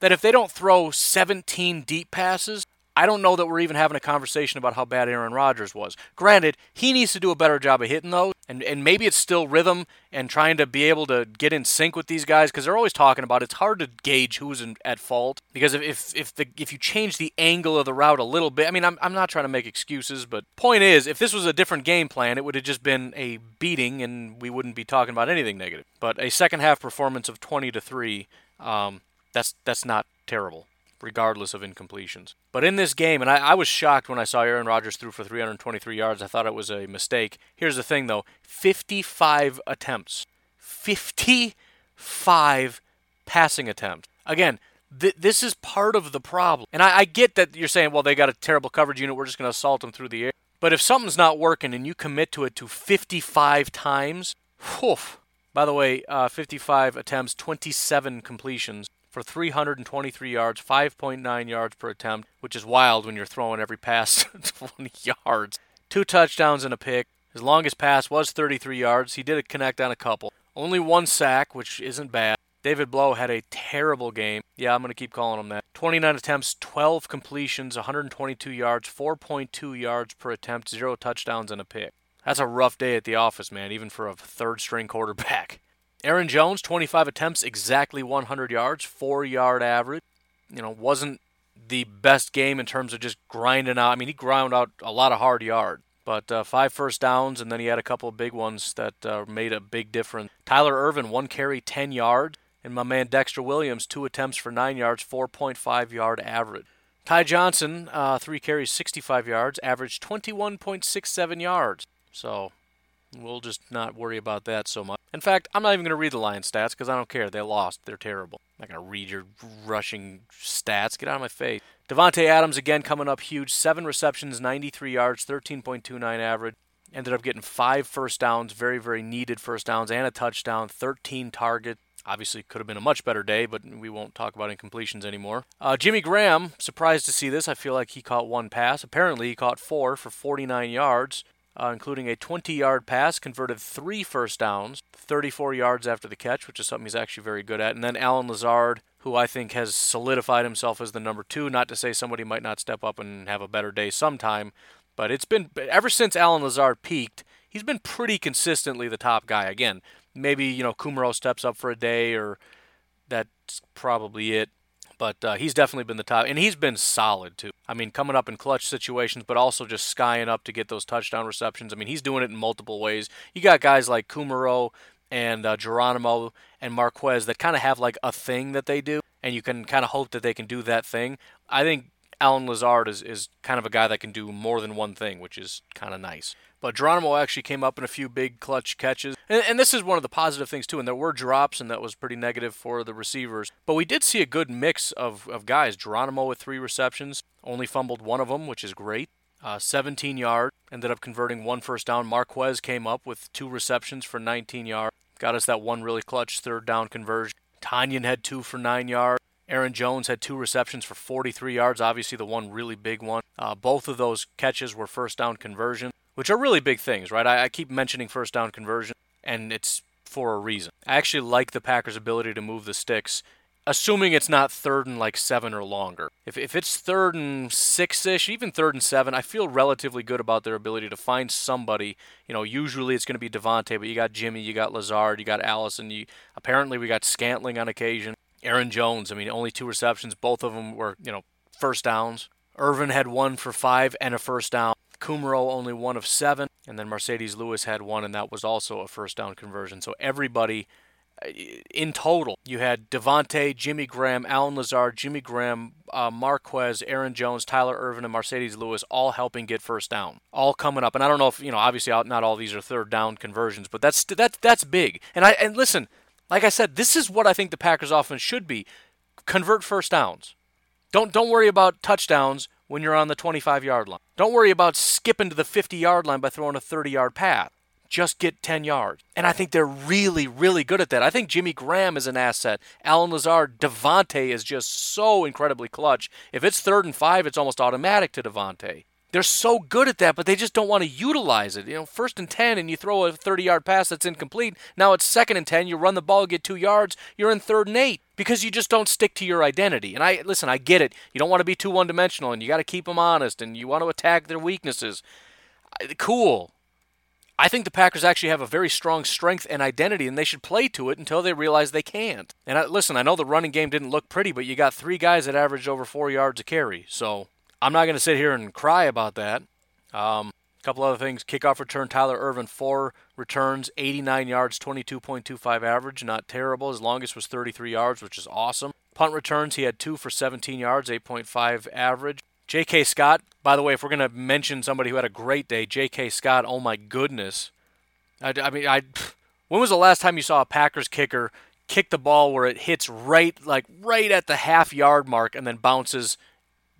that if they don't throw 17 deep passes, I don't know that we're even having a conversation about how bad Aaron Rodgers was. Granted, he needs to do a better job of hitting those, and, and maybe it's still rhythm and trying to be able to get in sync with these guys because they're always talking about it's hard to gauge who's in, at fault because if if if, the, if you change the angle of the route a little bit, I mean, I'm, I'm not trying to make excuses, but point is, if this was a different game plan, it would have just been a beating and we wouldn't be talking about anything negative. But a second half performance of 20 to 3, um, that's that's not terrible regardless of incompletions. But in this game, and I, I, was shocked when I saw Aaron Rodgers threw for 323 yards. I thought it was a mistake. Here's the thing, though 55 attempts. 55 passing attempts. Again, th- this is part of the problem. And I, I get that you're saying, well, they got a terrible coverage unit. We're just going to assault them through the air. But if something's not working and you commit to it to 55 times, whew. By the way, uh, 55 attempts, 27 completions for 323 yards, 5.9 yards per attempt, which is wild when you're throwing every pass *laughs* 20 yards. Two touchdowns and a pick. His longest pass was 33 yards. He did connect on a couple. Only one sack, which isn't bad. David Blow had a terrible game. Yeah, I'm going to keep calling him that. 29 attempts, 12 completions, 122 yards, 4.2 yards per attempt, zero touchdowns, and a pick. That's a rough day at the office, man, even for a third string quarterback. Aaron Jones, 25 attempts, exactly 100 yards, four yard average. You know, wasn't the best game in terms of just grinding out. I mean, he ground out a lot of hard yards, but uh, five first downs, and then he had a couple of big ones that uh, made a big difference. Tyler Ervin, one carry, 10 yards, and my man Dexter Williams, two attempts for nine yards, 4.5 yard average. Ty Johnson, uh, three carries, 65 yards, averaged 21.67 yards. So We'll just not worry about that so much. In fact, I'm not even going to read the Lions stats because I don't care. They lost. They're terrible. I'm not going to read your rushing stats. Get out of my face. Davante Adams again coming up huge. Seven receptions, 93 yards, 13.29 average. Ended up getting five first downs, very, very needed first downs, and a touchdown, 13 targets. Obviously, could have been a much better day, but we won't talk about incompletions anymore. Uh, Jimmy Graham, surprised to see this. I feel like he caught one pass. Apparently, he caught four for 49 yards uh, including a 20 yard pass, converted three first downs, 34 yards after the catch, which is something he's actually very good at. And then Allen Lazard, who I think has solidified himself as the number two. Not to say somebody might not step up and have a better day sometime, but it's been ever since Allen Lazard peaked, he's been pretty consistently the top guy. Again, maybe, you know, Kumerow steps up for a day or that's probably it. But uh, he's definitely been the top, and he's been solid too. I mean, coming up in clutch situations, but also just skying up to get those touchdown receptions. I mean, he's doing it in multiple ways. You got guys like Kumerow and uh, Geronimo and Marquez that kind of have like a thing that they do, and you can kind of hope that they can do that thing. I think Allen Lazard is, is kind of a guy that can do more than one thing, which is kind of nice. But Geronimo actually came up in a few big clutch catches. And, and, this is one of the positive things, too. And there were drops, and that was pretty negative for the receivers. But we did see a good mix of, of guys. Geronimo with three receptions, only fumbled one of them, which is great. Uh, 17 yards, ended up converting one first down. Marquez came up with two receptions for 19 yards. Got us that one really clutch third down conversion. Tonyan had two for nine yards. Aaron Jones had two receptions for 43 yards, obviously the one really big one. Uh, both of those catches were first down conversions, which are really big things, right? I, I keep mentioning first down conversion, and it's for a reason. I actually like the Packers' ability to move the sticks, assuming it's not third and like seven or longer. If, if it's third and six ish, even third and seven, I feel relatively good about their ability to find somebody. You know, usually it's going to be Davante, but you got Jimmy, you got Lazard, you got Allison. You apparently we got Scantling on occasion. Aaron Jones. I mean, only two receptions. Both of them were you know first downs. Ervin had one for five and a first down. Kumerow only one of seven, and then Marcedes Lewis had one, and that was also a first down conversion. So everybody uh, in total, you had Davante, Jimmy Graham, Allen Lazard, Jimmy Graham, uh, Marquez, Aaron Jones, Tyler Ervin, and Marcedes Lewis all helping get first down, all coming up. And I don't know if you know, obviously, not all these are third down conversions, but that's that's that's big. And I and listen, like I said, this is what I think the Packers offense should be: convert first downs. Don't don't worry about touchdowns when you're on the 25 yard line. Don't worry about skipping to the 50 yard line by throwing a 30 yard pass. Just get 10 yards. And I think they're really, really good at that. I think Jimmy Graham is an asset. Allen Lazard, Davante is just so incredibly clutch. If it's third and five, it's almost automatic to Davante. They're so good at that, but they just don't want to utilize it. You know, first and 10, and you throw a 30 yard pass that's incomplete. Now it's second and 10, you run the ball, get two yards, you're in third and eight because you just don't stick to your identity. And I, listen, I get it. You don't want to be too one dimensional, and you got to keep them honest, and you want to attack their weaknesses. Cool. I think the Packers actually have a very strong strength and identity, and they should play to it until they realize they can't. And I, listen, I know the running game didn't look pretty, but you got three guys that averaged over four yards a carry. So I'm not going to sit here and cry about that. Um, a couple other things. Kickoff return, Tyler Ervin, four returns, 89 yards, 22.25 average. Not terrible. His longest was 33 yards, which is awesome. Punt returns, he had two for 17 yards, 8.5 average. J.K. Scott, by the way, if we're going to mention somebody who had a great day, J.K. Scott, oh my goodness. I, I mean, I, when was the last time you saw a Packers kicker kick the ball where it hits right, like right at the half yard mark and then bounces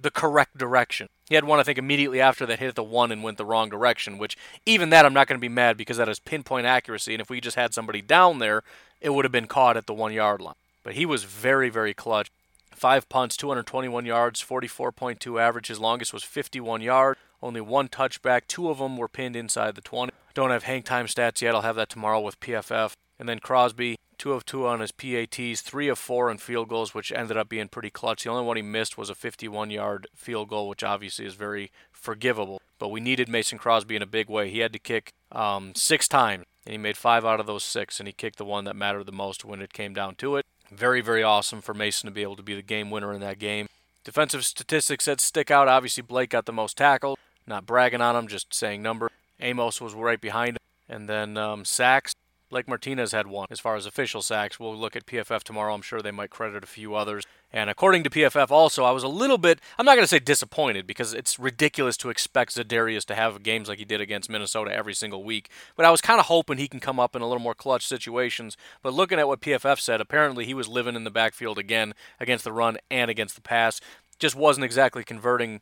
the correct direction. He had one, I think, immediately after that hit the one and went the wrong direction, which even that I'm not going to be mad because that is pinpoint accuracy. And if we just had somebody down there, it would have been caught at the one yard line. But he was very, very clutch. Five punts, 221 yards, 44.2 average. His longest was 51 yards. Only one touchback. Two of them were pinned inside the 20. Don't have hang time stats yet. I'll have that tomorrow with PFF. And then Crosby, two of two on his PATs, three of four on field goals, which ended up being pretty clutch. The only one he missed was a 51 yard field goal, which obviously is very forgivable. But we needed Mason Crosby in a big way. He had to kick um, six times, and he made five out of those six, and he kicked the one that mattered the most when it came down to it. Very, very awesome for Mason to be able to be the game winner in that game. Defensive statistics that stick out. Obviously, Blake got the most tackles. Not bragging on him, just saying number. Amos was right behind him. And then um, sacks. Blake Martinez had one as far as official sacks. We'll look at PFF tomorrow. I'm sure they might credit a few others. And according to PFF, also, I was a little bit, I'm not going to say disappointed because it's ridiculous to expect Za'Darius to have games like he did against Minnesota every single week. But I was kind of hoping he can come up in a little more clutch situations. But looking at what PFF said, apparently he was living in the backfield again against the run and against the pass. Just wasn't exactly converting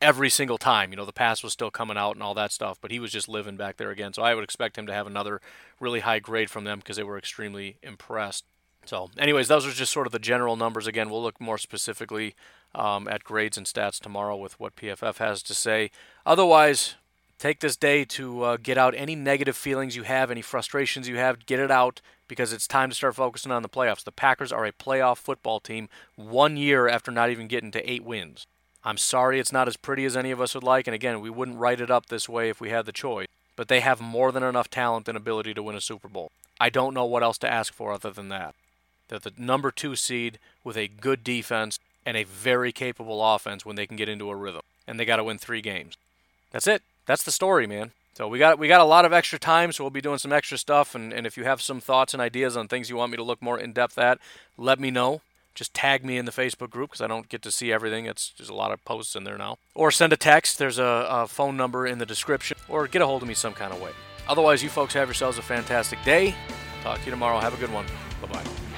every single time. You know, the pass was still coming out and all that stuff, but he was just living back there again. So I would expect him to have another really high grade from them because they were extremely impressed. So, anyways, those are just sort of the general numbers. Again, we'll look more specifically um, at grades and stats tomorrow with what PFF has to say. Otherwise, take this day to uh, get out any negative feelings you have, any frustrations you have, get it out because it's time to start focusing on the playoffs. The Packers are a playoff football team one year after not even getting to eight wins. I'm sorry it's not as pretty as any of us would like, and again, we wouldn't write it up this way if we had the choice. But they have more than enough talent and ability to win a Super Bowl. I don't know what else to ask for other than that. They're the number two seed with a good defense and a very capable offense when they can get into a rhythm. And they got to win three games. That's it. That's the story, man. So we got we got a lot of extra time, so we'll be doing some extra stuff. And, and if you have some thoughts and ideas on things you want me to look more in depth at, let me know just tag me in the Facebook group because I don't get to see everything. It's there's a lot of posts in there now. Or send a text. There's a, a, phone number in the description. Or get a hold of me some kind of way. Otherwise, you folks have yourselves a fantastic day. Talk to you tomorrow. Have a good one. Bye bye.